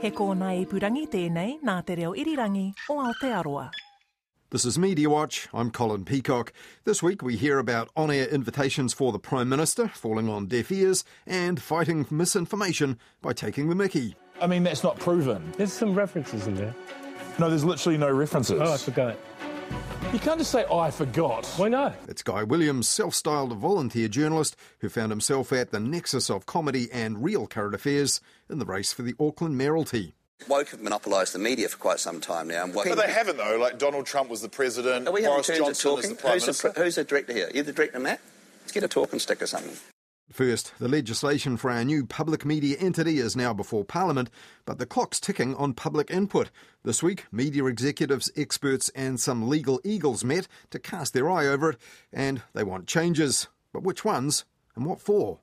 He kōna i purangi tēnei nā te reo irirangi o Aotearoa. This is Media Watch. I'm Colin Peacock. This week we hear about on air invitations for the Prime Minister falling on deaf ears and fighting misinformation by taking the mickey. I mean, that's not proven. There's some references in there. No, there's literally no references. Oh, I forgot. You can't just say, oh, I forgot. Why not? It's Guy Williams, self styled volunteer journalist who found himself at the nexus of comedy and real current affairs in the race for the Auckland mayoralty. Woke have monopolised the media for quite some time now. But they haven't, though. Like Donald Trump was the president, Are we having Boris turns Johnson of is the prime Who's minister. the, who's the director here? You the director, Matt? Let's get a talking stick or something. First, the legislation for our new public media entity is now before Parliament, but the clock's ticking on public input. This week, media executives, experts, and some legal eagles met to cast their eye over it, and they want changes. But which ones, and what for?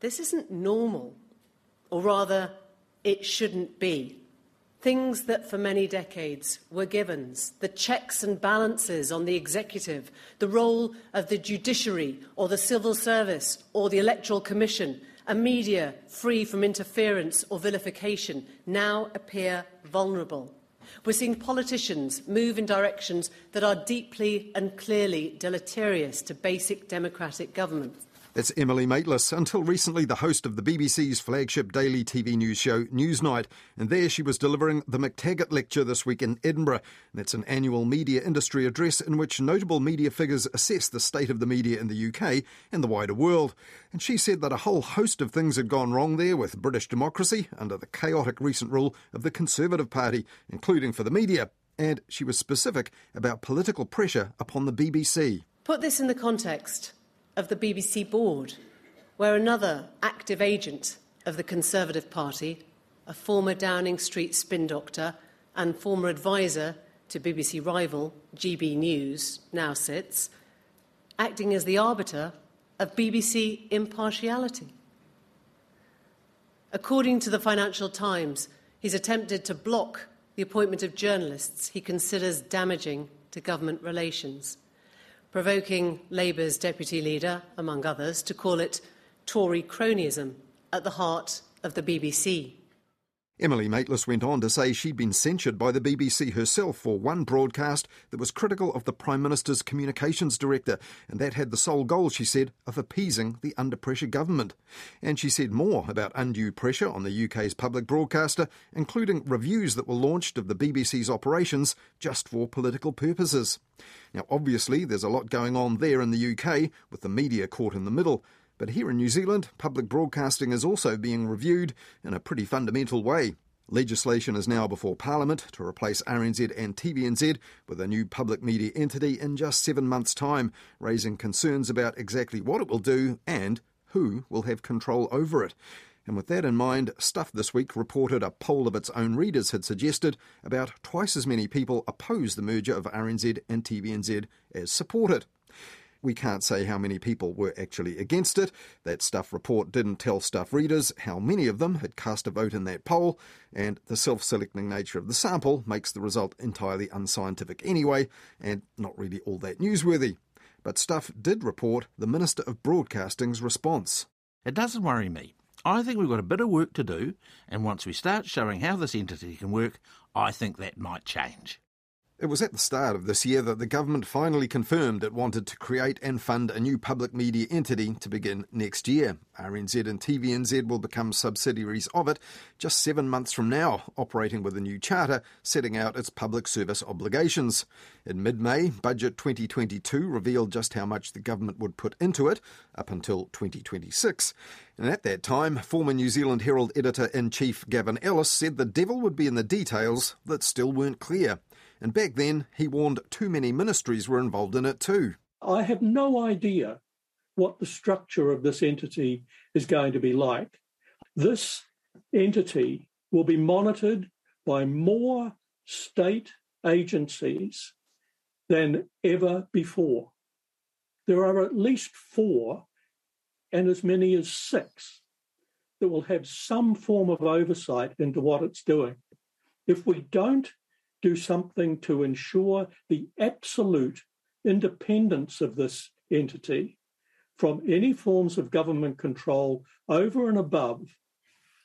This isn't normal, or rather, it shouldn't be. Things that for many decades were givens the checks and balances on the executive, the role of the judiciary or the civil service or the electoral commission, a media free from interference or vilification now appear vulnerable. We're seeing politicians move in directions that are deeply and clearly deleterious to basic democratic government. That's Emily Maitlis, until recently the host of the BBC's flagship daily TV news show Newsnight. And there she was delivering the McTaggart Lecture this week in Edinburgh. That's an annual media industry address in which notable media figures assess the state of the media in the UK and the wider world. And she said that a whole host of things had gone wrong there with British democracy under the chaotic recent rule of the Conservative Party, including for the media. And she was specific about political pressure upon the BBC. Put this in the context of the BBC board, where another active agent of the Conservative Party, a former Downing Street spin doctor and former advisor to BBC rival GB News, now sits, acting as the arbiter of BBC impartiality. According to the Financial Times, he's attempted to block the appointment of journalists he considers damaging to government relations provoking Labour's deputy leader, among others, to call it Tory cronyism at the heart of the BBC. Emily Maitlis went on to say she'd been censured by the BBC herself for one broadcast that was critical of the Prime Minister's communications director, and that had the sole goal, she said, of appeasing the under pressure government. And she said more about undue pressure on the UK's public broadcaster, including reviews that were launched of the BBC's operations just for political purposes. Now, obviously, there's a lot going on there in the UK, with the media caught in the middle. But here in New Zealand, public broadcasting is also being reviewed in a pretty fundamental way. Legislation is now before Parliament to replace RNZ and TVNZ with a new public media entity in just seven months' time, raising concerns about exactly what it will do and who will have control over it. And with that in mind, Stuff This Week reported a poll of its own readers had suggested about twice as many people oppose the merger of RNZ and TVNZ as support it. We can't say how many people were actually against it. That Stuff report didn't tell Stuff readers how many of them had cast a vote in that poll, and the self selecting nature of the sample makes the result entirely unscientific anyway, and not really all that newsworthy. But Stuff did report the Minister of Broadcasting's response. It doesn't worry me. I think we've got a bit of work to do, and once we start showing how this entity can work, I think that might change. It was at the start of this year that the government finally confirmed it wanted to create and fund a new public media entity to begin next year. RNZ and TVNZ will become subsidiaries of it just seven months from now, operating with a new charter setting out its public service obligations. In mid May, Budget 2022 revealed just how much the government would put into it up until 2026. And at that time, former New Zealand Herald editor in chief Gavin Ellis said the devil would be in the details that still weren't clear. And back then, he warned too many ministries were involved in it too. I have no idea what the structure of this entity is going to be like. This entity will be monitored by more state agencies than ever before. There are at least four and as many as six that will have some form of oversight into what it's doing. If we don't do something to ensure the absolute independence of this entity from any forms of government control over and above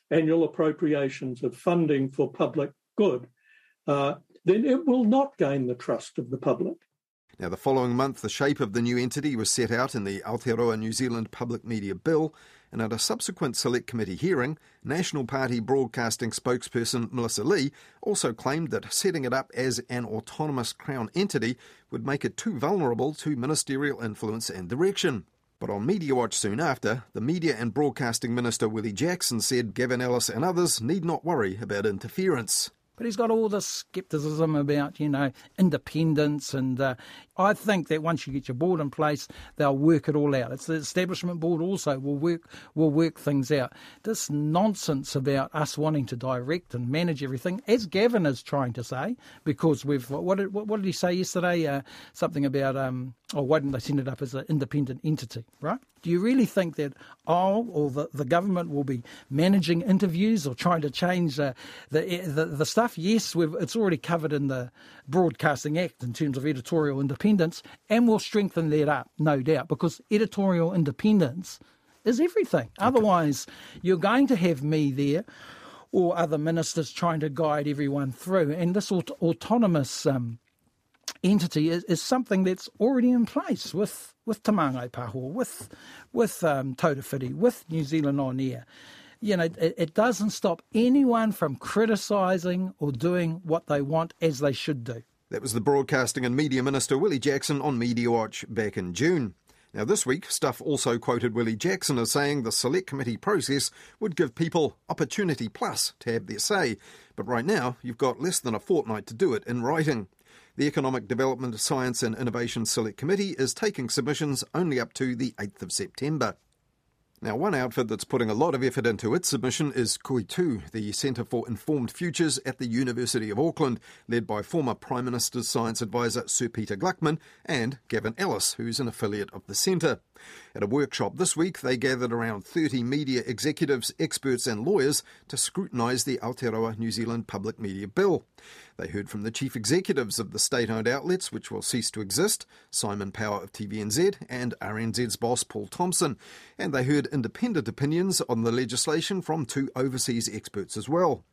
annual appropriations of funding for public good, uh, then it will not gain the trust of the public. Now, the following month, the shape of the new entity was set out in the Aotearoa New Zealand Public Media Bill, and at a subsequent Select Committee hearing, National Party broadcasting spokesperson Melissa Lee also claimed that setting it up as an autonomous Crown entity would make it too vulnerable to ministerial influence and direction. But on Media Watch soon after, the Media and Broadcasting Minister Willie Jackson said Gavin Ellis and others need not worry about interference. But he's got all this scepticism about, you know, independence. And uh, I think that once you get your board in place, they'll work it all out. It's the establishment board also will work will work things out. This nonsense about us wanting to direct and manage everything, as Gavin is trying to say, because we've what did, what did he say yesterday? Uh, something about um, oh, why didn't they send it up as an independent entity, right? Do you really think that oh, or the, the government will be managing interviews or trying to change uh, the, the the stuff? Yes, it's already covered in the Broadcasting Act in terms of editorial independence, and we'll strengthen that up, no doubt, because editorial independence is everything. Okay. Otherwise, you're going to have me there or other ministers trying to guide everyone through, and this aut- autonomous. Um, entity is, is something that's already in place with with Te Māngai with with um, with New Zealand On Air. You know, it, it doesn't stop anyone from criticising or doing what they want as they should do. That was the Broadcasting and Media Minister Willie Jackson on Media Watch back in June. Now, this week, Stuff also quoted Willie Jackson as saying the Select Committee process would give people opportunity plus to have their say. But right now, you've got less than a fortnight to do it in writing. The Economic Development, Science and Innovation Select Committee is taking submissions only up to the 8th of September. Now, one outfit that's putting a lot of effort into its submission is Koi Tū, the Centre for Informed Futures at the University of Auckland, led by former Prime Minister's Science Advisor Sir Peter Gluckman and Gavin Ellis, who's an affiliate of the centre. At a workshop this week, they gathered around 30 media executives, experts, and lawyers to scrutinise the Aotearoa New Zealand Public Media Bill. They heard from the chief executives of the state owned outlets, which will cease to exist, Simon Power of TVNZ, and RNZ's boss, Paul Thompson. And they heard independent opinions on the legislation from two overseas experts as well.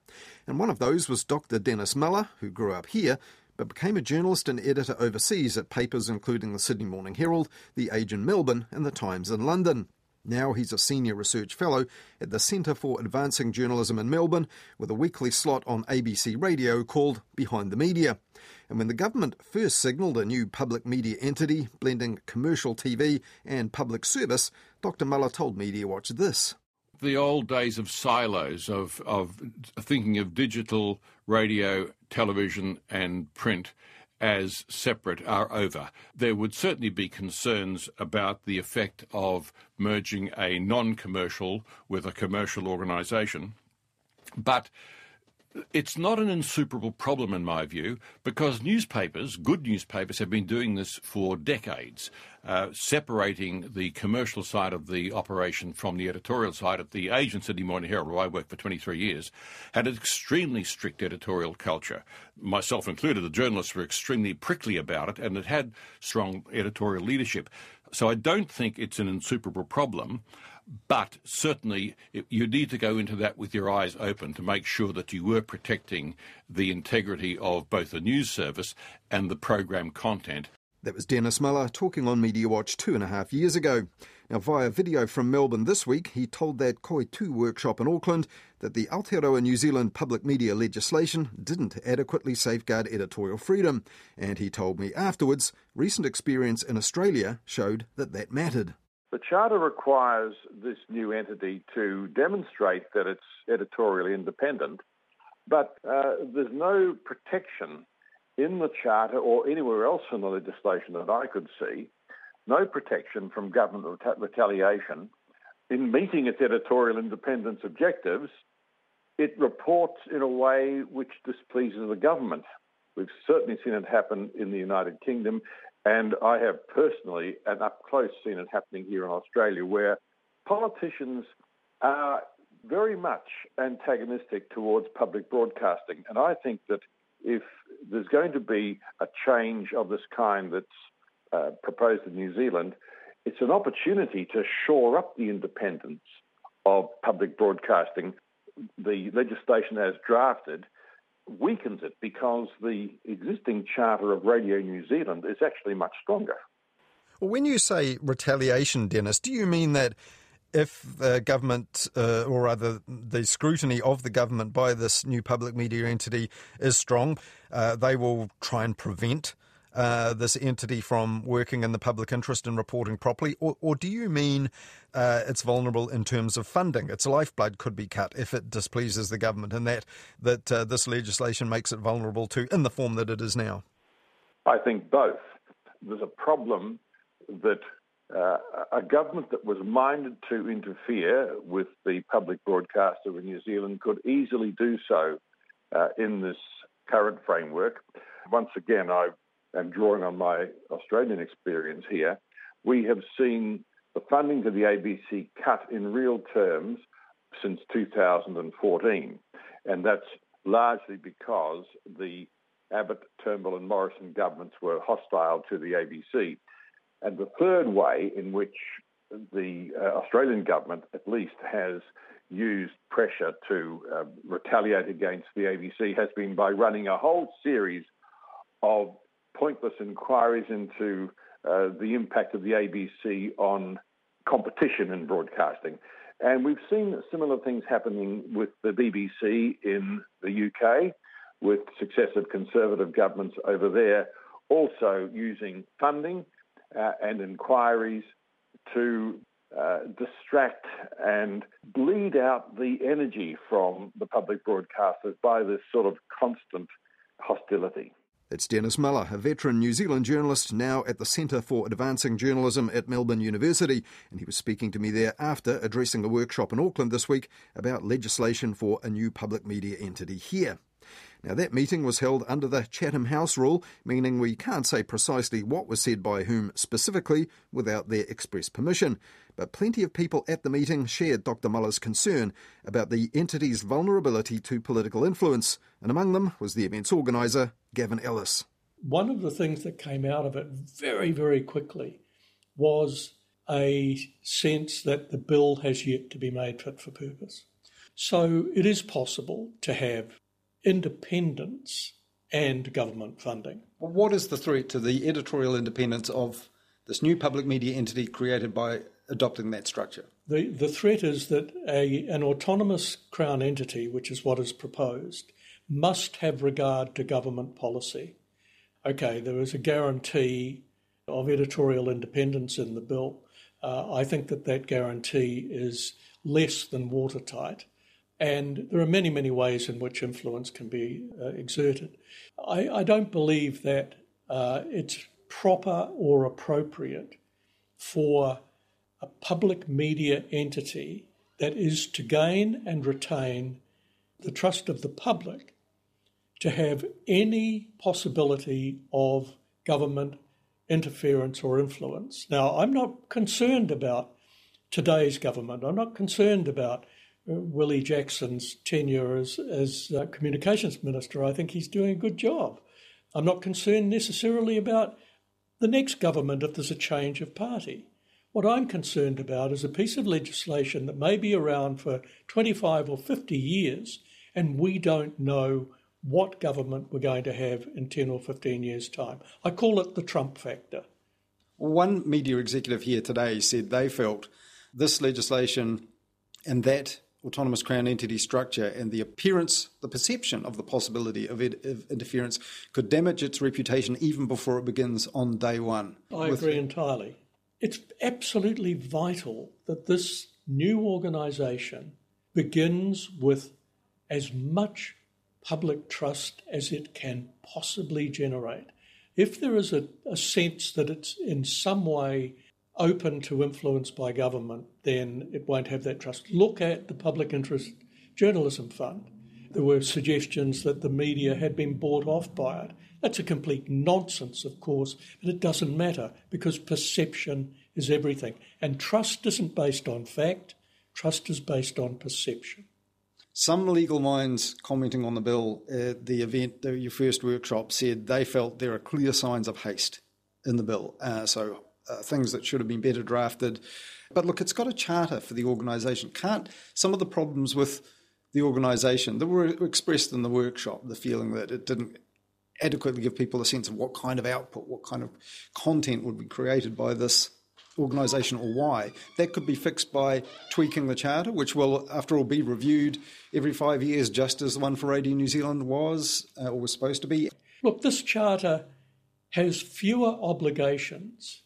And one of those was Dr. Denis Muller, who grew up here but became a journalist and editor overseas at papers including the Sydney Morning Herald, The Age in Melbourne, and The Times in London. Now he's a senior research fellow at the Centre for Advancing Journalism in Melbourne with a weekly slot on ABC Radio called Behind the Media. And when the government first signalled a new public media entity blending commercial TV and public service, Dr. Muller told Media Watch this. The old days of silos, of, of thinking of digital, radio, television, and print as separate are over. There would certainly be concerns about the effect of merging a non commercial with a commercial organisation. But it's not an insuperable problem, in my view, because newspapers, good newspapers, have been doing this for decades, uh, separating the commercial side of the operation from the editorial side. At the Age and Sydney Morning Herald, where I worked for 23 years, had an extremely strict editorial culture. Myself included, the journalists were extremely prickly about it, and it had strong editorial leadership. So I don't think it's an insuperable problem. But certainly, you need to go into that with your eyes open to make sure that you were protecting the integrity of both the news service and the program content. That was Denis Muller talking on Media Watch two and a half years ago. Now, via video from Melbourne this week, he told that Koi Tū workshop in Auckland that the Aotearoa New Zealand public media legislation didn't adequately safeguard editorial freedom. And he told me afterwards, recent experience in Australia showed that that mattered. The Charter requires this new entity to demonstrate that it's editorially independent, but uh, there's no protection in the Charter or anywhere else in the legislation that I could see, no protection from government retaliation. In meeting its editorial independence objectives, it reports in a way which displeases the government. We've certainly seen it happen in the United Kingdom and I have personally and up close seen it happening here in Australia where politicians are very much antagonistic towards public broadcasting. And I think that if there's going to be a change of this kind that's uh, proposed in New Zealand, it's an opportunity to shore up the independence of public broadcasting. The legislation as drafted weakens it because the existing charter of Radio New Zealand is actually much stronger. Well, when you say retaliation, Denis, do you mean that if the government, uh, or rather the scrutiny of the government by this new public media entity is strong, uh, they will try and prevent uh, this entity from working in the public interest and reporting properly? Or, or do you mean uh, it's vulnerable in terms of funding? Its lifeblood could be cut if it displeases the government, and that, that uh, this legislation makes it vulnerable to in the form that it is now? I think both. There's a problem that uh, a government that was minded to interfere with the public broadcaster in New Zealand could easily do so uh, in this current framework. Once again, I am drawing on my Australian experience here. We have seen the funding to the ABC cut in real terms since 2014, and that's largely because the Abbott, Turnbull, and Morrison governments were hostile to the ABC. And the third way in which the uh, Australian government, at least, has used pressure to uh, retaliate against the ABC has been by running a whole series of pointless inquiries into uh, the impact of the ABC on competition in broadcasting. And we've seen similar things happening with the BBC in the UK, with successive Conservative governments over there also using funding uh, and inquiries to uh, distract and bleed out the energy from the public broadcasters by this sort of constant hostility. It's Denis Muller, a veteran New Zealand journalist now at the Centre for Advancing Journalism at Melbourne University, and he was speaking to me there after addressing a workshop in Auckland this week about legislation for a new public media entity here. Now, that meeting was held under the Chatham House rule, meaning we can't say precisely what was said by whom specifically without their express permission. But plenty of people at the meeting shared Dr. Muller's concern about the entity's vulnerability to political influence, and among them was the event's organiser, Gavin Ellis. One of the things that came out of it very, very quickly was a sense that the bill has yet to be made fit for purpose. So it is possible to have independence and government funding. What is the threat to the editorial independence of this new public media entity created by adopting that structure? The, the threat is that a, an autonomous Crown entity, which is what is proposed, must have regard to government policy. Okay, there is a guarantee of editorial independence in the bill. Uh, I think that that guarantee is less than watertight. And there are many, many ways in which influence can be uh, exerted. I, I, don't believe that uh, it's proper or appropriate for a public media entity that is to gain and retain the trust of the public to have any possibility of government interference or influence. Now, I'm not concerned about today's government. I'm not concerned about Willie Jackson's tenure as, as uh, communications minister, I think he's doing a good job. I'm not concerned necessarily about the next government if there's a change of party. What I'm concerned about is a piece of legislation that may be around for 25 or 50 years, and we don't know what government we're going to have in 10 or 15 years' time. I call it the Trump factor. One media executive here today said they felt this legislation and that autonomous Crown entity structure and the appearance, the perception of the possibility of, it, of interference could damage its reputation even before it begins on day one. I agree entirely. It's absolutely vital that this new organisation begins with as much public trust as it can possibly generate. If there is a, a sense that it's in some way open to influence by government, then it won't have that trust. Look at the Public Interest Journalism Fund. There were suggestions that the media had been bought off by it. That's a complete nonsense, of course, but it doesn't matter because perception is everything. And trust isn't based on fact, trust is based on perception. Some legal minds commenting on the bill at the event, your first workshop, said they felt there are clear signs of haste in the bill. Uh, so uh, things that should have been better drafted. But look, it's got a charter for the organisation. Can't some of the problems with the organisation that were expressed in the workshop, the feeling that it didn't adequately give people a sense of what kind of output, what kind of content would be created by this organisation or why. That could be fixed by tweaking the charter, which will, after all, be reviewed every five years, just as the one for Radio New Zealand was uh, or was supposed to be. Look, this charter has fewer obligations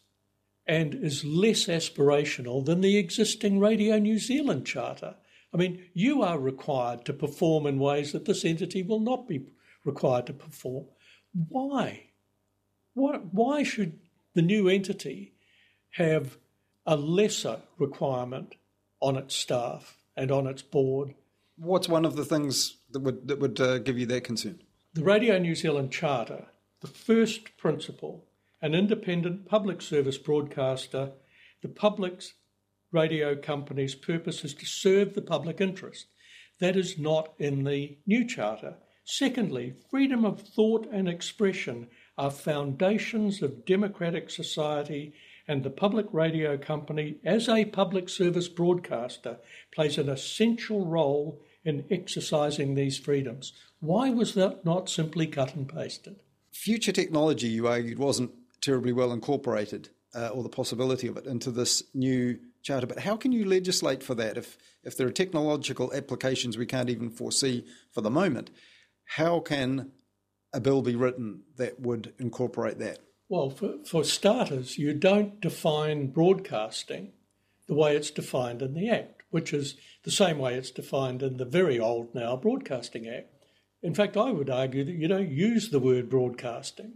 and is less aspirational than the existing Radio New Zealand charter. I mean, you are required to perform in ways that this entity will not be required to perform. Why? What, why should the new entity have a lesser requirement on its staff and on its board? What's one of the things that would, that would uh, give you that concern? The Radio New Zealand Charter, the first principle, an independent public service broadcaster, the public's radio company's purpose is to serve the public interest. That is not in the new charter. Secondly, freedom of thought and expression are foundations of democratic society, and the public radio company, as a public service broadcaster, plays an essential role in exercising these freedoms. Why was that not simply cut and pasted? Future technology, you argued, wasn't terribly well incorporated, uh, or the possibility of it, into this new charter. But how can you legislate for that if, if there are technological applications we can't even foresee for the moment? How can a bill be written that would incorporate that? Well, for, for starters, you don't define broadcasting the way it's defined in the Act, which is the same way it's defined in the very old now Broadcasting Act. In fact, I would argue that you don't use the word broadcasting.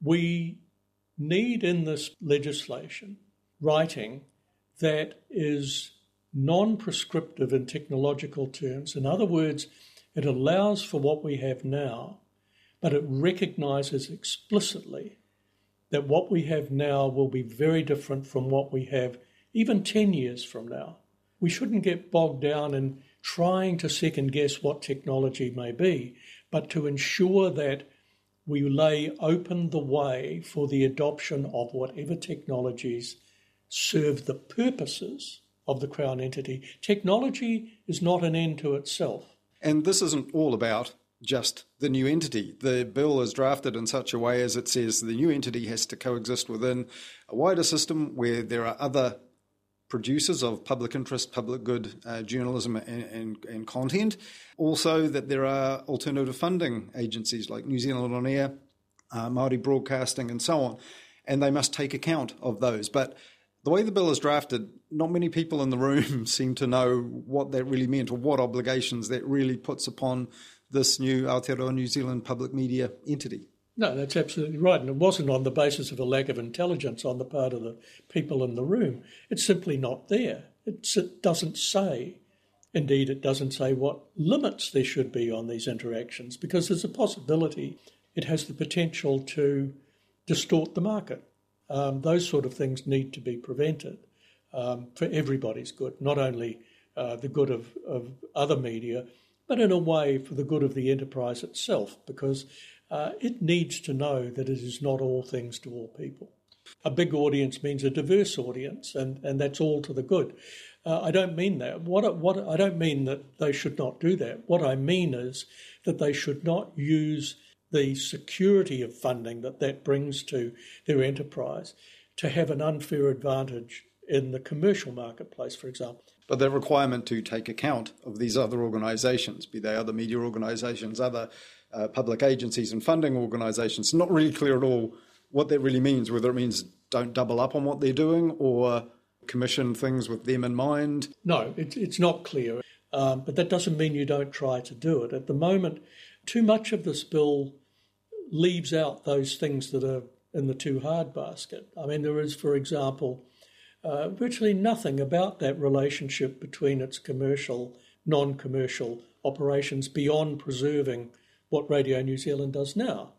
We need in this legislation writing that is non prescriptive in technological terms. In other words, it allows for what we have now, but it recognizes explicitly that what we have now will be very different from what we have even 10 years from now. We shouldn't get bogged down in trying to second guess what technology may be, but to ensure that we lay open the way for the adoption of whatever technologies serve the purposes of the Crown entity. Technology is not an end to itself. And this isn't all about just the new entity. The bill is drafted in such a way as it says the new entity has to coexist within a wider system where there are other producers of public interest, public good uh, journalism and, and, and, content. Also, that there are alternative funding agencies like New Zealand On Air, uh, Māori Broadcasting, and so on. And they must take account of those. But the way the bill is drafted, not many people in the room seem to know what that really meant or what obligations that really puts upon this new Aotearoa New Zealand public media entity. No, that's absolutely right. And it wasn't on the basis of a lack of intelligence on the part of the people in the room. It's simply not there. It's, it doesn't say, indeed, it doesn't say what limits there should be on these interactions because there's a possibility it has the potential to distort the market. Um, those sort of things need to be prevented um, for everybody's good, not only uh, the good of, of other media, but in a way for the good of the enterprise itself, because uh, it needs to know that it is not all things to all people. A big audience means a diverse audience, and, and that's all to the good. Uh, I don't mean that. What, what I don't mean that they should not do that. What I mean is that they should not use the security of funding that that brings to their enterprise to have an unfair advantage in the commercial marketplace, for example. But the requirement to take account of these other organisations, be they other media organisations, other uh, public agencies and funding organisations, not really clear at all what that really means, whether it means don't double up on what they're doing or commission things with them in mind. No, it, it's not clear. Um, but that doesn't mean you don't try to do it. At the moment, too much of this bill leaves out those things that are in the too hard basket. I mean, there is, for example, uh, virtually nothing about that relationship between its commercial, non commercial operations beyond preserving what Radio New Zealand does now.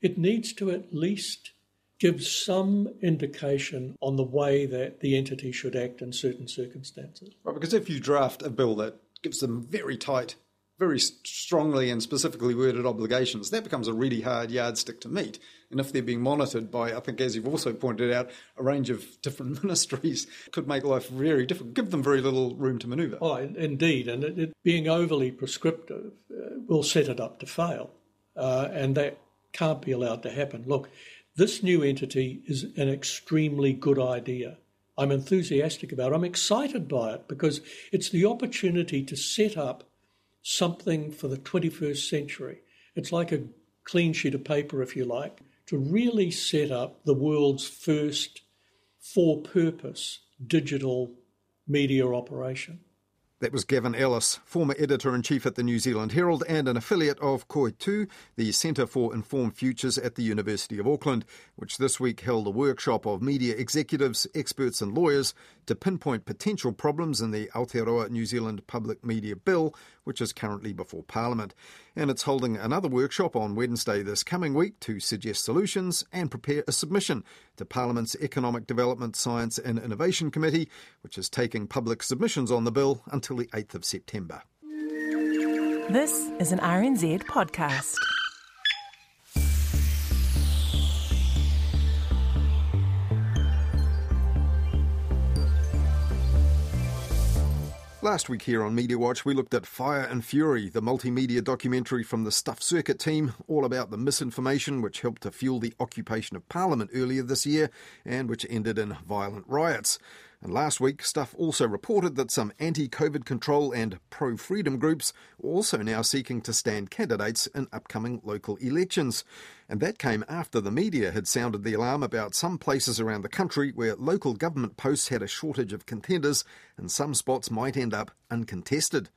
It needs to at least give some indication on the way that the entity should act in certain circumstances. Right, because if you draft a bill that gives them very tight very strongly and specifically worded obligations, that becomes a really hard yardstick to meet. And if they're being monitored by, I think, as you've also pointed out, a range of different ministries, could make life very difficult, give them very little room to manoeuvre. Oh, indeed. And it, it, being overly prescriptive uh, will set it up to fail. Uh, and that can't be allowed to happen. Look, this new entity is an extremely good idea. I'm enthusiastic about it. I'm excited by it because it's the opportunity to set up something for the 21st century. It's like a clean sheet of paper, if you like, to really set up the world's first for purpose digital media operation. That was Gavin Ellis, former editor in chief at the New Zealand Herald and an affiliate of Koi Tū, the Centre for Informed Futures at the University of Auckland, which this week held a workshop of media executives, experts, and lawyers to pinpoint potential problems in the Aotearoa New Zealand Public Media Bill, which is currently before Parliament. And it's holding another workshop on Wednesday this coming week to suggest solutions and prepare a submission to Parliament's Economic Development, Science and Innovation Committee, which is taking public submissions on the bill until the 8th of September. This is an RNZ podcast. Last week here on Media Watch, we looked at Fire and Fury, the multimedia documentary from the Stuff Circuit team, all about the misinformation which helped to fuel the occupation of Parliament earlier this year and which ended in violent riots. And last week, Stuff also reported that some anti COVID control and pro freedom groups were also now seeking to stand candidates in upcoming local elections. And that came after the media had sounded the alarm about some places around the country where local government posts had a shortage of contenders and some spots might end up uncontested.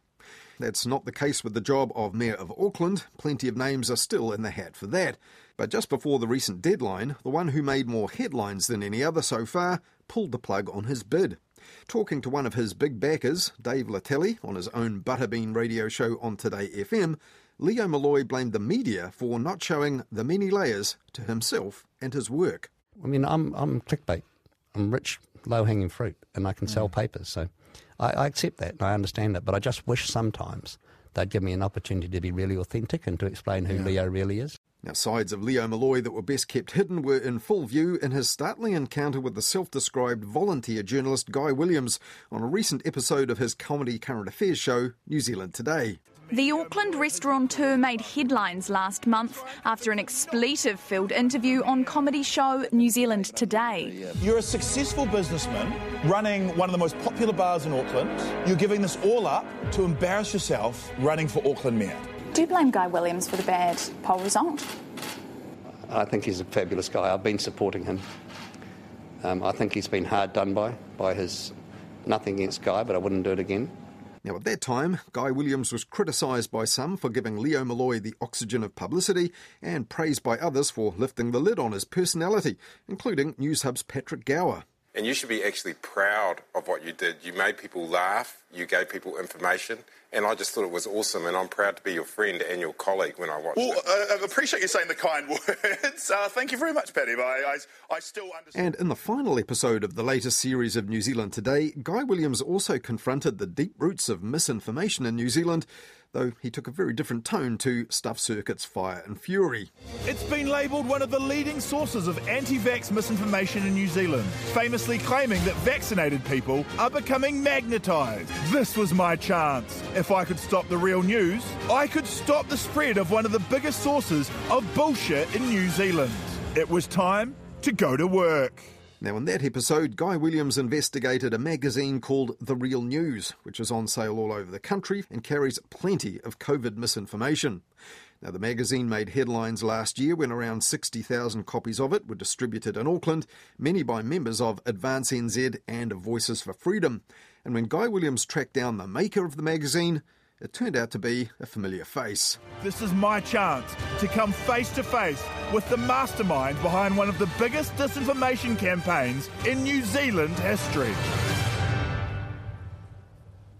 That's not the case with the job of Mayor of Auckland. Plenty of names are still in the hat for that. But just before the recent deadline, the one who made more headlines than any other so far pulled the plug on his bid. Talking to one of his big backers, Dave Letele, on his own Buttabean radio show on Today FM, Leo Molloy blamed the media for not showing the many layers to himself and his work. I mean, I'm, I'm clickbait. I'm rich, low hanging fruit, and I can sell Mm. papers. So I, I accept that and I understand that. But I just wish sometimes they'd give me an opportunity to be really authentic and to explain who Yeah. Leo really is. Now, sides of Leo Molloy that were best kept hidden were in full view in his startling encounter with the self described volunteer journalist Guy Williams on a recent episode of his comedy current affairs show, New Zealand Today. The Auckland restaurateur made headlines last month after an expletive filled interview on comedy show New Zealand Today. You're a successful businessman running one of the most popular bars in Auckland. You're giving this all up to embarrass yourself running for Auckland Mayor. Do you blame Guy Williams for the bad poll result? I think he's a fabulous guy. I've been supporting him. Um, I think he's been hard done by, by his nothing against Guy, but I wouldn't do it again. Now, at that time, Guy Williams was criticised by some for giving Leo Molloy the oxygen of publicity and praised by others for lifting the lid on his personality, including Newshub's Patrick Gower. And you should be actually proud of what you did. You made people laugh, you gave people information, and I just thought it was awesome. And I'm proud to be your friend and your colleague when I watched Well, it. uh, I appreciate you saying the kind words. Uh, thank you very much, Paddy. I, I, I still understand. And in the final episode of the latest series of New Zealand Today, Guy Williams also confronted the deep roots of misinformation in New Zealand, though he took a very different tone to Stuff Circuit's Fire and Fury. It's been labelled one of the leading sources of anti vax misinformation in New Zealand, famously claiming that vaccinated people are becoming magnetised. This was my chance. If I could stop the real news, I could stop the spread of one of the biggest sources of bullshit in New Zealand. It was time to go to work. Now, in that episode, Guy Williams investigated a magazine called The Real News, which is on sale all over the country and carries plenty of COVID misinformation. Now, the magazine made headlines last year when around 60,000 copies of it were distributed in Auckland, many by members of Advance NZ and Voices for Freedom. And when Guy Williams tracked down the maker of the magazine, it turned out to be a familiar face. This is my chance to come face to face with the mastermind behind one of the biggest disinformation campaigns in New Zealand history.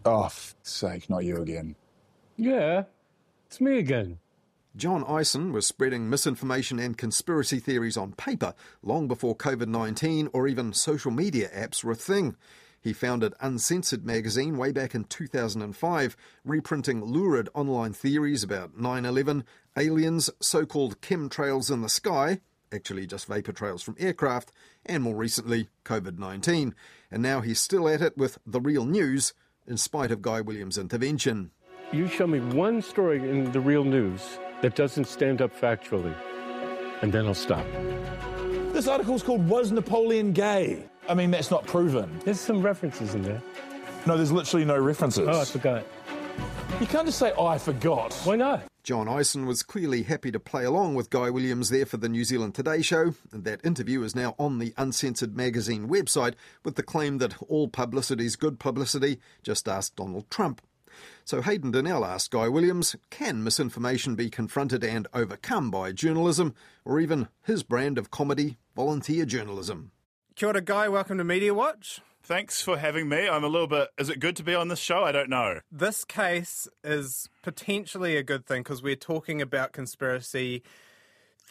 Oh, f- sake, not you again. Yeah, it's me again. John Ions was spreading misinformation and conspiracy theories on paper long before COVID 19 or even social media apps were a thing. He founded Uncensored magazine way back in 2005, reprinting lurid online theories about 9 11, aliens, so called chemtrails in the sky, actually just vapour trails from aircraft, and more recently, COVID 19. And now he's still at it with The Real News, in spite of Guy Williams' intervention. You show me one story in the real news that doesn't stand up factually, and then I'll stop. This article's called Was Napoleon Gay? I mean, that's not proven. There's some references in there. No, there's literally no references. Oh, I forgot. You can't just say, oh, I forgot. Why not? John Ions was clearly happy to play along with Guy Williams there for the New Zealand Today show, and that interview is now on the Uncensored magazine website with the claim that all publicity is good publicity, just ask Donald Trump. So Hayden Donnell asked Guy Williams, can misinformation be confronted and overcome by journalism, or even his brand of comedy, volunteer journalism? Kia ora, Guy. Welcome to Media Watch. Thanks for having me. I'm a little bit. Is it good to be on this show? I don't know. This case is potentially a good thing because we're talking about conspiracy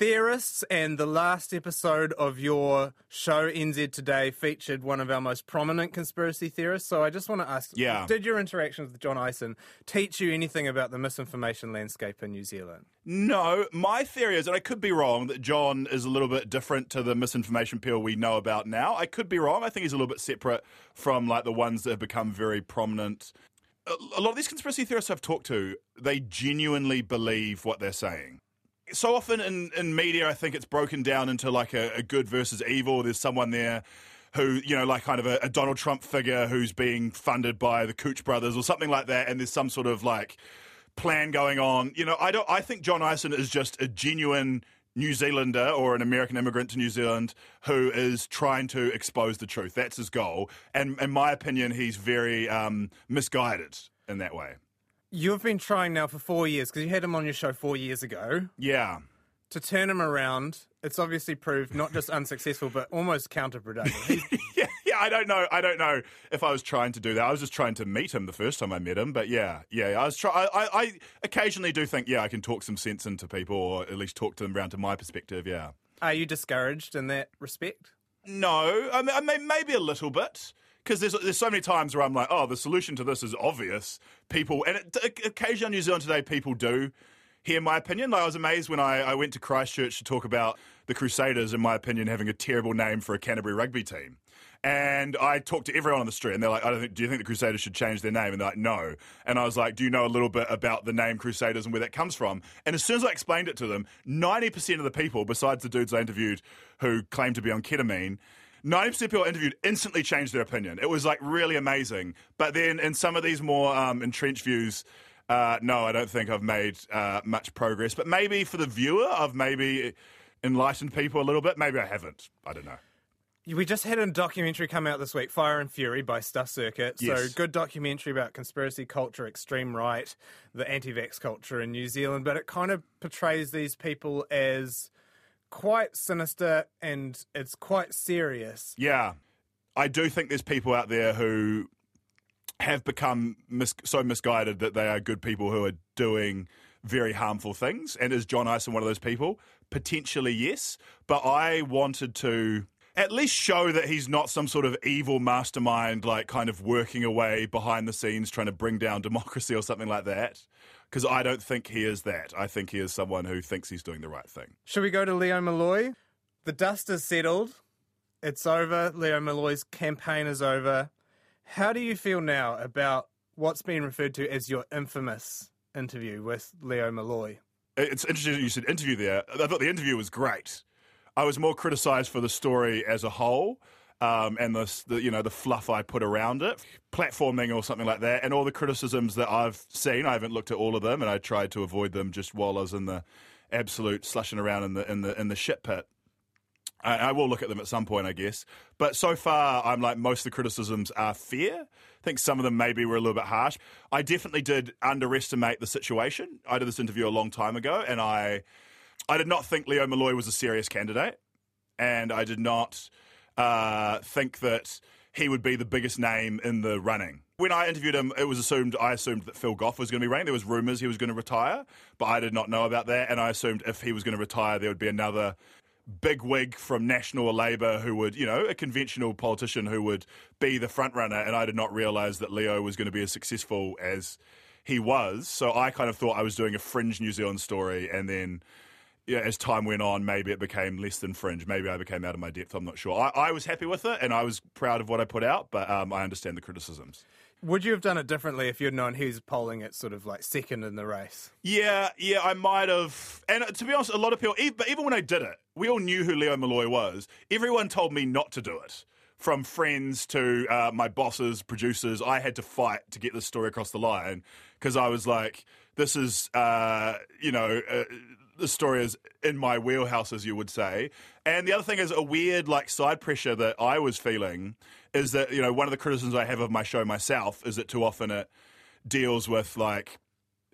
theorists, and the last episode of your show, NZ Today, featured one of our most prominent conspiracy theorists. So I just want to ask Yeah. Did your interactions with John Ions teach you anything about the misinformation landscape in New Zealand? No, my theory is, and I could be wrong, that John is a little bit different to the misinformation people we know about now. I could be wrong. I think he's a little bit separate from like the ones that have become very prominent. A a lot of these conspiracy theorists I've talked to, they genuinely believe what they're saying. So often in, in media, I think it's broken down into like a, a good versus evil. There's someone there who, you know, like kind of a, a Donald Trump figure who's being funded by the Koch brothers or something like that, and there's some sort of like plan going on. You know, I don't. I think John Ions is just a genuine New Zealander or an American immigrant to New Zealand who is trying to expose the truth. That's his goal, and in my opinion, he's very um, misguided in that way. You've been trying now for four years because you had him on your show four years ago. Yeah. To turn him around, it's obviously proved not just unsuccessful, but almost counterproductive. Yeah, yeah, I don't know. I don't know if I was trying to do that. I was just trying to meet him the first time I met him. But yeah, yeah, I was try. I, I, I occasionally do think, yeah, I can talk some sense into people, or at least talk to them around to my perspective. Yeah. Are you discouraged in that respect? No, I mean, I mean maybe a little bit. Because there's, there's so many times where I'm like, oh, the solution to this is obvious. People, and it, occasionally on New Zealand Today, people do hear my opinion. Like, I was amazed when I, I went to Christchurch to talk about the Crusaders, in my opinion, having a terrible name for a Canterbury rugby team. And I talked to everyone on the street, and they're like, I don't think, "Do you think the Crusaders should change their name?" And they're like, "No." And I was like, "Do you know a little bit about the name Crusaders and where that comes from?" And as soon as I explained it to them, ninety percent of the people, besides the dudes I interviewed who claimed to be on ketamine, 90% of people interviewed instantly changed their opinion. It was like really amazing. But then in some of these more um, entrenched views, uh, no, I don't think I've made uh, much progress. But maybe for the viewer, I've maybe enlightened people a little bit. Maybe I haven't. I don't know. We just had a documentary come out this week, Fire and Fury by Stuff Circuit. So, Yes. good documentary about conspiracy culture, extreme right, the anti vax culture in New Zealand. But it kind of portrays these people as quite sinister and it's quite serious. Yeah. I do think there's people out there who have become mis- so misguided that they are good people who are doing very harmful things. And is John Ions one of those people? Potentially, yes. But I wanted to at least show that he's not some sort of evil mastermind, like kind of working away behind the scenes trying to bring down democracy or something like that. Because I don't think he is that. I think he is someone who thinks he's doing the right thing. Should we go to Leo Molloy? The dust is settled. It's over. Leo Molloy's campaign is over. How do you feel now about what's been referred to as your infamous interview with Leo Molloy? It's interesting you said interview there. I thought the interview was great. I was more criticised for the story as a whole. Um, and the, the you know the fluff I put around it, platforming or something like that, and all the criticisms that I've seen. I haven't looked at all of them, and I tried to avoid them just while I was in the absolute slushing around in the in the in the shit pit. I, I will look at them at some point, I guess. But so far, I'm like most of the criticisms are fair. I think some of them maybe were a little bit harsh. I definitely did underestimate the situation. I did this interview a long time ago, and I I did not think Leo Molloy was a serious candidate, and I did not uh, think that he would be the biggest name in the running. When I interviewed him, it was assumed I assumed that Phil Goff was going to be running. There was rumours he was going to retire, but I did not know about that, and I assumed if he was going to retire, there would be another big wig from National Labour who would, you know, a conventional politician who would be the front runner, and I did not realise that Leo was going to be as successful as he was. So I kind of thought I was doing a fringe New Zealand story, and then. Yeah, as time went on, maybe it became less than fringe. Maybe I became out of my depth. I'm not sure. I, I was happy with it, and I was proud of what I put out. But um, I understand the criticisms. Would you have done it differently if you'd known who's polling at sort of like second in the race? Yeah, yeah, I might have. And uh, to be honest, a lot of people, even, even when I did it, we all knew who Leo Molloy was. Everyone told me not to do it. From friends to uh, my bosses, producers, I had to fight to get this story across the line because I was like, this is, uh, you know, uh, the story is in my wheelhouse, as you would say. And the other thing is a weird, like, side pressure that I was feeling is that, you know, one of the criticisms I have of my show myself is that too often it deals with, like,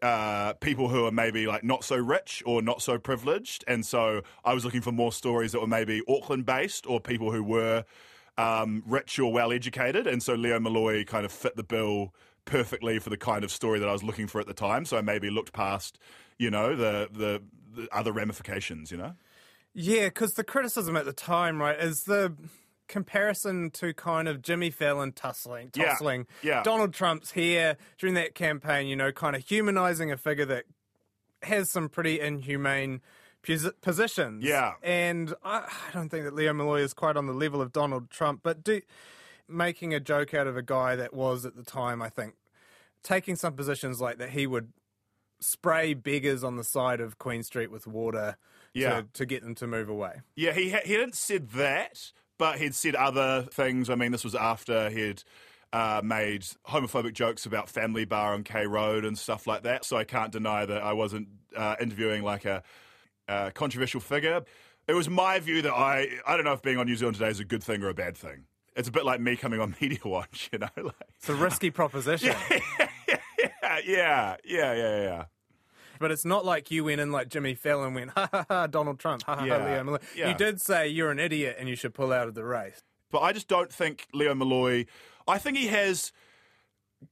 uh, people who are maybe like not so rich or not so privileged, and so I was looking for more stories that were maybe Auckland based or people who were um, rich or well educated, and so Leo Molloy kind of fit the bill perfectly for the kind of story that I was looking for at the time. So I maybe looked past, you know, the the, the other ramifications, you know. Yeah, because the criticism at the time, right, is the comparison to kind of Jimmy Fallon tussling, Yeah, tussling. yeah. Donald Trump's here during that campaign, you know, kind of humanizing a figure that has some pretty inhumane pos- positions. Yeah. And I, I don't think that Leo Molloy is quite on the level of Donald Trump, but do making a joke out of a guy that was at the time, I think, taking some positions like that he would spray beggars on the side of Queen Street with water Yeah. to, to get them to move away. Yeah, he ha- he hadn't said that, but he'd said other things. I mean, this was after he'd uh, made homophobic jokes about Family Bar on K Road and stuff like that. So I can't deny that I wasn't uh, interviewing like a, controversial figure. It was my view that I I don't know if being on New Zealand today is a good thing or a bad thing. It's a bit like me coming on Media Watch, you know. Like, It's a risky proposition. yeah, yeah, yeah, yeah, yeah. But it's not like you went in like Jimmy Fallon went, ha ha ha, Donald Trump, ha ha ha, Leo Molloy. yeah. You did say you're an idiot and you should pull out of the race. But I just don't think Leo Molloy. I think he has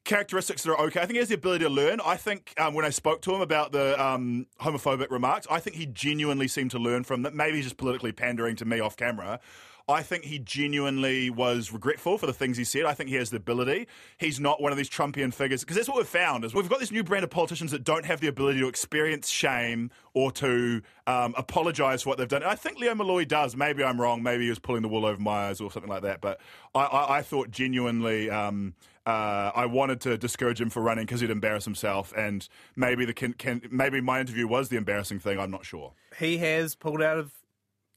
characteristics that are okay. I think he has the ability to learn. I think um, when I spoke to him about the um, homophobic remarks, I think he genuinely seemed to learn from that. Maybe he's just politically pandering to me off camera. I think he genuinely was regretful for the things he said. I think he has the ability. He's not one of these Trumpian figures because that's what we've found is we've got this new brand of politicians that don't have the ability to experience shame or to um, apologise for what they've done. And I think Leo Molloy does. Maybe I'm wrong. Maybe he was pulling the wool over my eyes or something like that. But I, I, I thought genuinely. Um, uh, I wanted to discourage him for running because he'd embarrass himself, and maybe the can, can, maybe my interview was the embarrassing thing. I'm not sure. He has pulled out of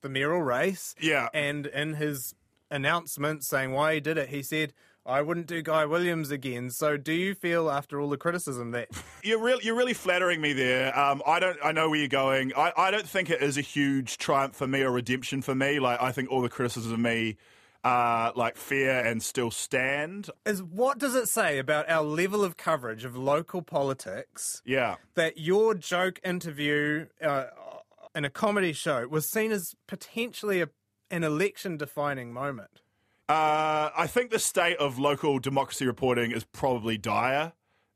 the mayoral race. Yeah. And in his announcement saying why he did it, he said, I wouldn't do Guy Williams again. So do you feel after all the criticism that You're really, you're really flattering me there. Um, I don't, I know where you're going. I, I don't think it is a huge triumph for me or redemption for me. Like, I think all the criticism of me are like fair and still stand. is what does it say about our level of coverage of local politics Yeah. that your joke interview uh, in a comedy show was seen as potentially a, an election defining moment? Uh, I think the state of local democracy reporting is probably dire.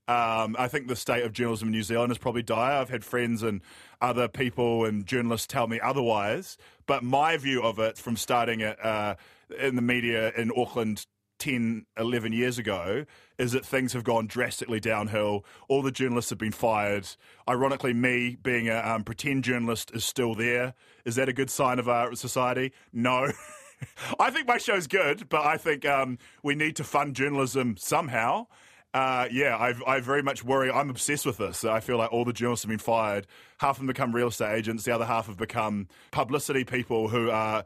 Um, I think the state of journalism in New Zealand is probably dire. I've had friends and other people and journalists tell me otherwise. But my view of it from starting it uh, in the media in Auckland 10, 11 years ago is that things have gone drastically downhill. All the journalists have been fired. Ironically, me being a um, pretend journalist is still there. Is that a good sign of our society? No. I think my show's good, but I think um, we need to fund journalism somehow. Uh, yeah, I've, I very much worry. I'm obsessed with this. I feel like all the journalists have been fired. Half of them become real estate agents. The other half have become publicity people who are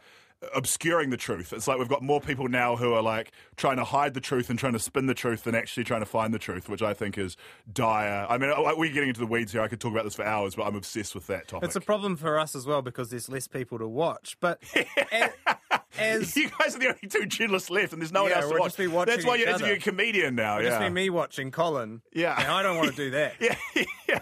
obscuring the truth. It's like we've got more people now who are like trying to hide the truth and trying to spin the truth than actually trying to find the truth, which I think is dire. I mean, we're getting into the weeds here. I could talk about this for hours, but I'm obsessed with that topic. It's a problem for us as well because there's less people to watch. But as, as you guys are the only two journalists left, and there's no one else to watch. just watching That's why you're other. interviewing a comedian now. It'll yeah. just be me watching Colin. Yeah. And I don't want to do that. yeah,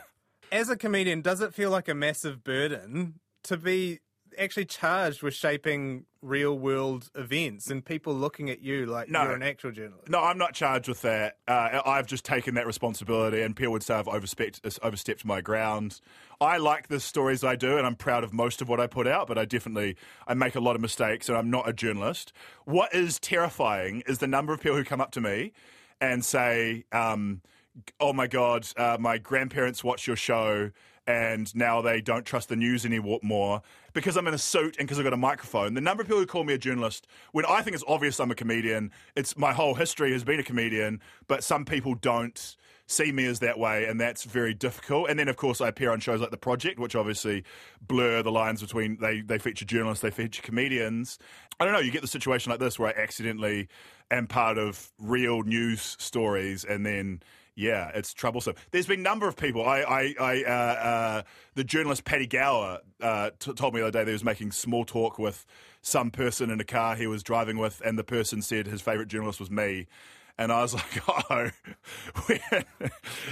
As a comedian, does it feel like a massive burden to be actually charged with shaping real world events and people looking at you like No. you're an actual journalist. No, I'm not charged with that. Uh, I've just taken that responsibility, and people would say I've overstepped, overstepped my ground. I like the stories I do, and I'm proud of most of what I put out. But I definitely I make a lot of mistakes, and I'm not a journalist. What is terrifying is the number of people who come up to me and say, um, "Oh my God, uh, my grandparents watch your show." And now they don't trust the news anymore because I'm in a suit and because I've got a microphone. The number of people who call me a journalist, when I think it's obvious I'm a comedian, it's my whole history has been a comedian, but some people don't see me as that way, and that's very difficult. And then, of course, I appear on shows like The Project, which obviously blur the lines between they, they feature journalists, they feature comedians. I don't know, you get the situation like this where I accidentally am part of real news stories, and then. Yeah, it's troublesome. There's been a number of people. I, I, I uh, uh, the journalist Paddy Gower uh, t- told me the other day that he was making small talk with some person in a car he was driving with, and the person said his favourite journalist was me. And I was like, oh,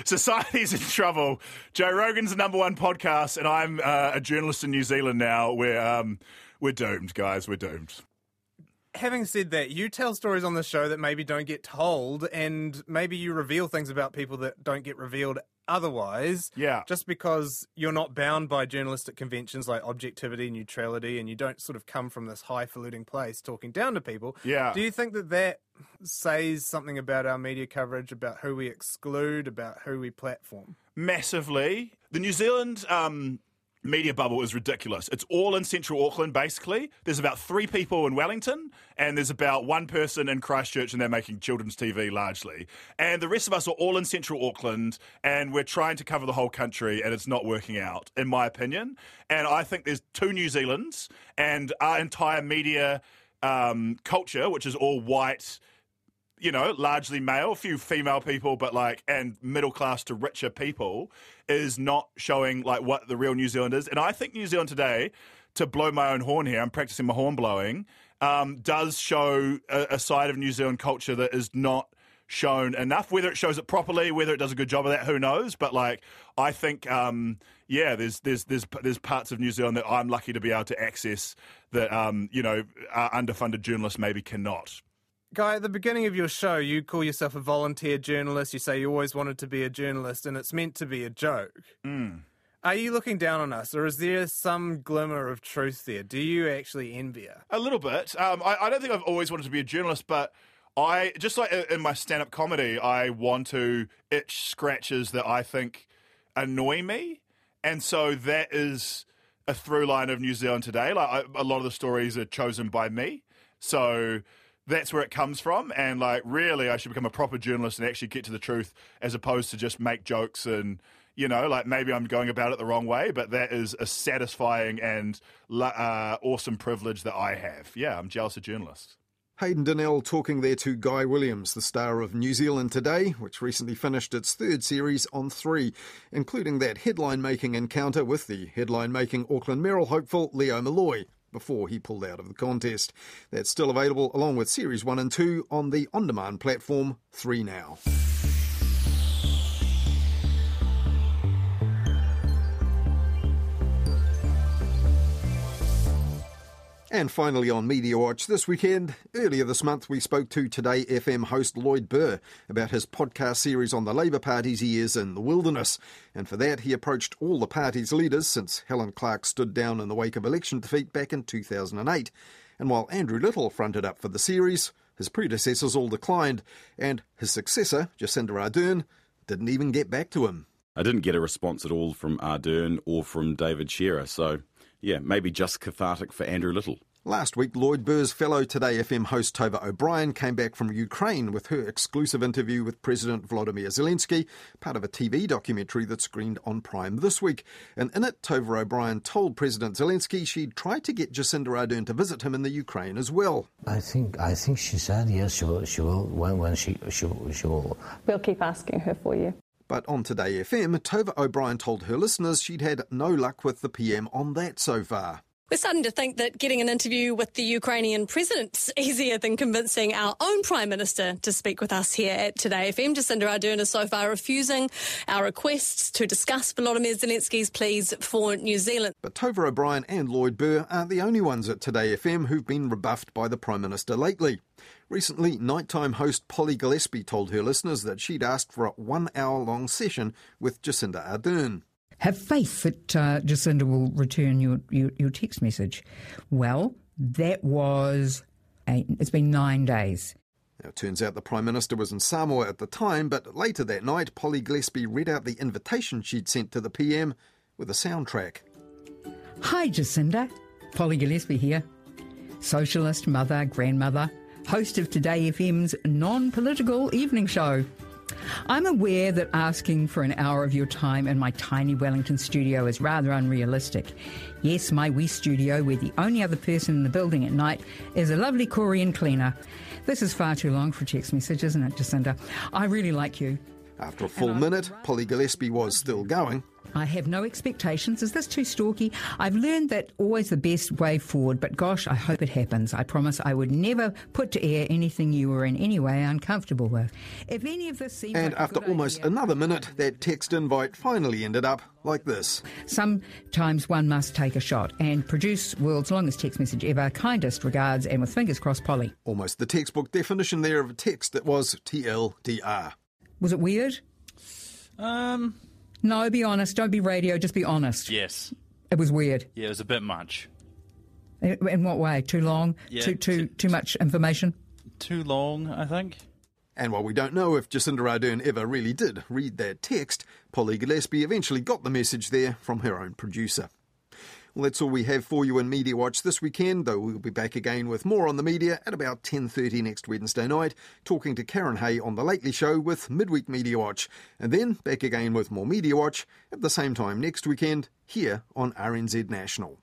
society's in trouble. Joe Rogan's the number one podcast, and I'm uh, a journalist in New Zealand now. We're, um, we're doomed, guys. We're doomed. Having said that, you tell stories on the show that maybe don't get told, and maybe you reveal things about people that don't get revealed otherwise. Yeah. Just because you're not bound by journalistic conventions like objectivity, neutrality, and you don't sort of come from this highfalutin place talking down to people. Yeah. Do you think that that says something about our media coverage, about who we exclude, about who we platform? massively. The New Zealand um, media bubble is ridiculous. It's all in central Auckland, basically. There's about three people in Wellington, and there's about one person in Christchurch, and they're making children's TV largely. And the rest of us are all in central Auckland, and we're trying to cover the whole country, and it's not working out, in my opinion. And I think there's two New Zealands, and our entire media um, culture, which is all white you know, largely male, few female people, but like, and middle class to richer people, is not showing like what the real New Zealand is. And I think New Zealand today, to blow my own horn here, I'm practicing my horn blowing, um, does show a, a side of New Zealand culture that is not shown enough. Whether it shows it properly, whether it does a good job of that, who knows? But like, I think, um, yeah, there's there's there's there's parts of New Zealand that I'm lucky to be able to access that um, you know, uh, underfunded journalists maybe cannot. Guy, at the beginning of your show, you call yourself a volunteer journalist. You say you always wanted to be a journalist, and it's meant to be a joke. Mm. Are you looking down on us, or is there some glimmer of truth there? Do you actually envy us? A little bit. Um, I, I don't think I've always wanted to be a journalist, but I just like in my stand-up comedy, I want to itch scratches that I think annoy me, and so that is a through line of New Zealand today. Like I, a lot of the stories are chosen by me, so that's where it comes from. And like, really, I should become a proper journalist and actually get to the truth, as opposed to just make jokes and. You know, like maybe I'm going about it the wrong way, but that is a satisfying and uh, awesome privilege that I have. Yeah, I'm jealous of journalists. Hayden Donnell talking there to Guy Williams, the star of New Zealand Today, which recently finished its third series on three, including that headline making encounter with the headline making Auckland Merrill hopeful Leo Molloy before he pulled out of the contest. That's still available along with series one and two on the on demand platform 3 And finally on Media Watch this weekend, earlier this month we spoke to Today FM host Lloyd Burr about his podcast series on the Labour Party's years in the wilderness. And for that he approached all the party's leaders since Helen Clark stood down in the wake of election defeat back in 2008. And while Andrew Little fronted up for the series, his predecessors all declined, and his successor, Jacinda Ardern, didn't even get back to him. I didn't get a response at all from Ardern or from David Shearer, so yeah, maybe just cathartic for Andrew Little. Last week, Lloyd Burr's fellow Today FM host Tova O'Brien came back from Ukraine with her exclusive interview with President Volodymyr Zelensky, part of a TV documentary that screened on Prime this week. And in it, Tova O'Brien told President Zelensky she'd try to get Jacinda Ardern to visit him in the Ukraine as well. I think I think she said yes, she will. She will when when she she she will. We'll keep asking her for you. But on Today FM, Tova O'Brien told her listeners she'd had no luck with the PM on that so far. We're starting to think that getting an interview with the Ukrainian president's easier than convincing our own Prime Minister to speak with us here at Today FM. Jacinda Ardern is so far refusing our requests to discuss Volodymyr Zelensky's pleas for New Zealand. But Tova O'Brien and Lloyd Burr aren't the only ones at Today FM who've been rebuffed by the Prime Minister lately. Recently, nighttime host Polly Gillespie told her listeners that she'd asked for a one hour long session with Jacinda Ardern have faith that uh, Jacinda will return your, your, your text message. Well, that was, eight, it's been nine days. Now, it turns out the Prime Minister was in Samoa at the time, but later that night, Polly Gillespie read out the invitation she'd sent to the PM with a soundtrack. Hi, Jacinda. Polly Gillespie here. Socialist mother, grandmother, host of Today FM's non political evening show. I'm aware that asking for an hour of your time in my tiny Wellington studio is rather unrealistic. Yes, my wee studio, where the only other person in the building at night is a lovely Korean cleaner. This is far too long for a text message, isn't it, Jacinda? I really like you. After a full minute, Polly Gillespie was still going. I have no expectations. Is this too stalky? I've learned that always the best way forward, but gosh, I hope it happens. I promise I would never put to air anything you were in any way uncomfortable with. If any of this seems And like after almost idea, another minute, that text invite finally ended up like this. Sometimes one must take a shot and produce world's longest text message ever. Kindest regards, and with fingers crossed, Polly. Almost the textbook definition there of a text that was TLDR. Was it weird? Um. No, be honest. Don't be radio. Just be honest. Yes. It was weird. Yeah, it was a bit much. In in what way? Too long? Yeah, too too too much information? Too long, I think. And while we don't know if Jacinda Ardern ever really did read that text, Polly Gillespie eventually got the message there from her own producer. Well, that's all we have for you in Media Watch this weekend, though we'll be back again with more on the media at about 10.30 next Wednesday night, talking to Karen Hay on The Lately Show with Midweek Media Watch, and then back again with more Media Watch at the same time next weekend here on RNZ National.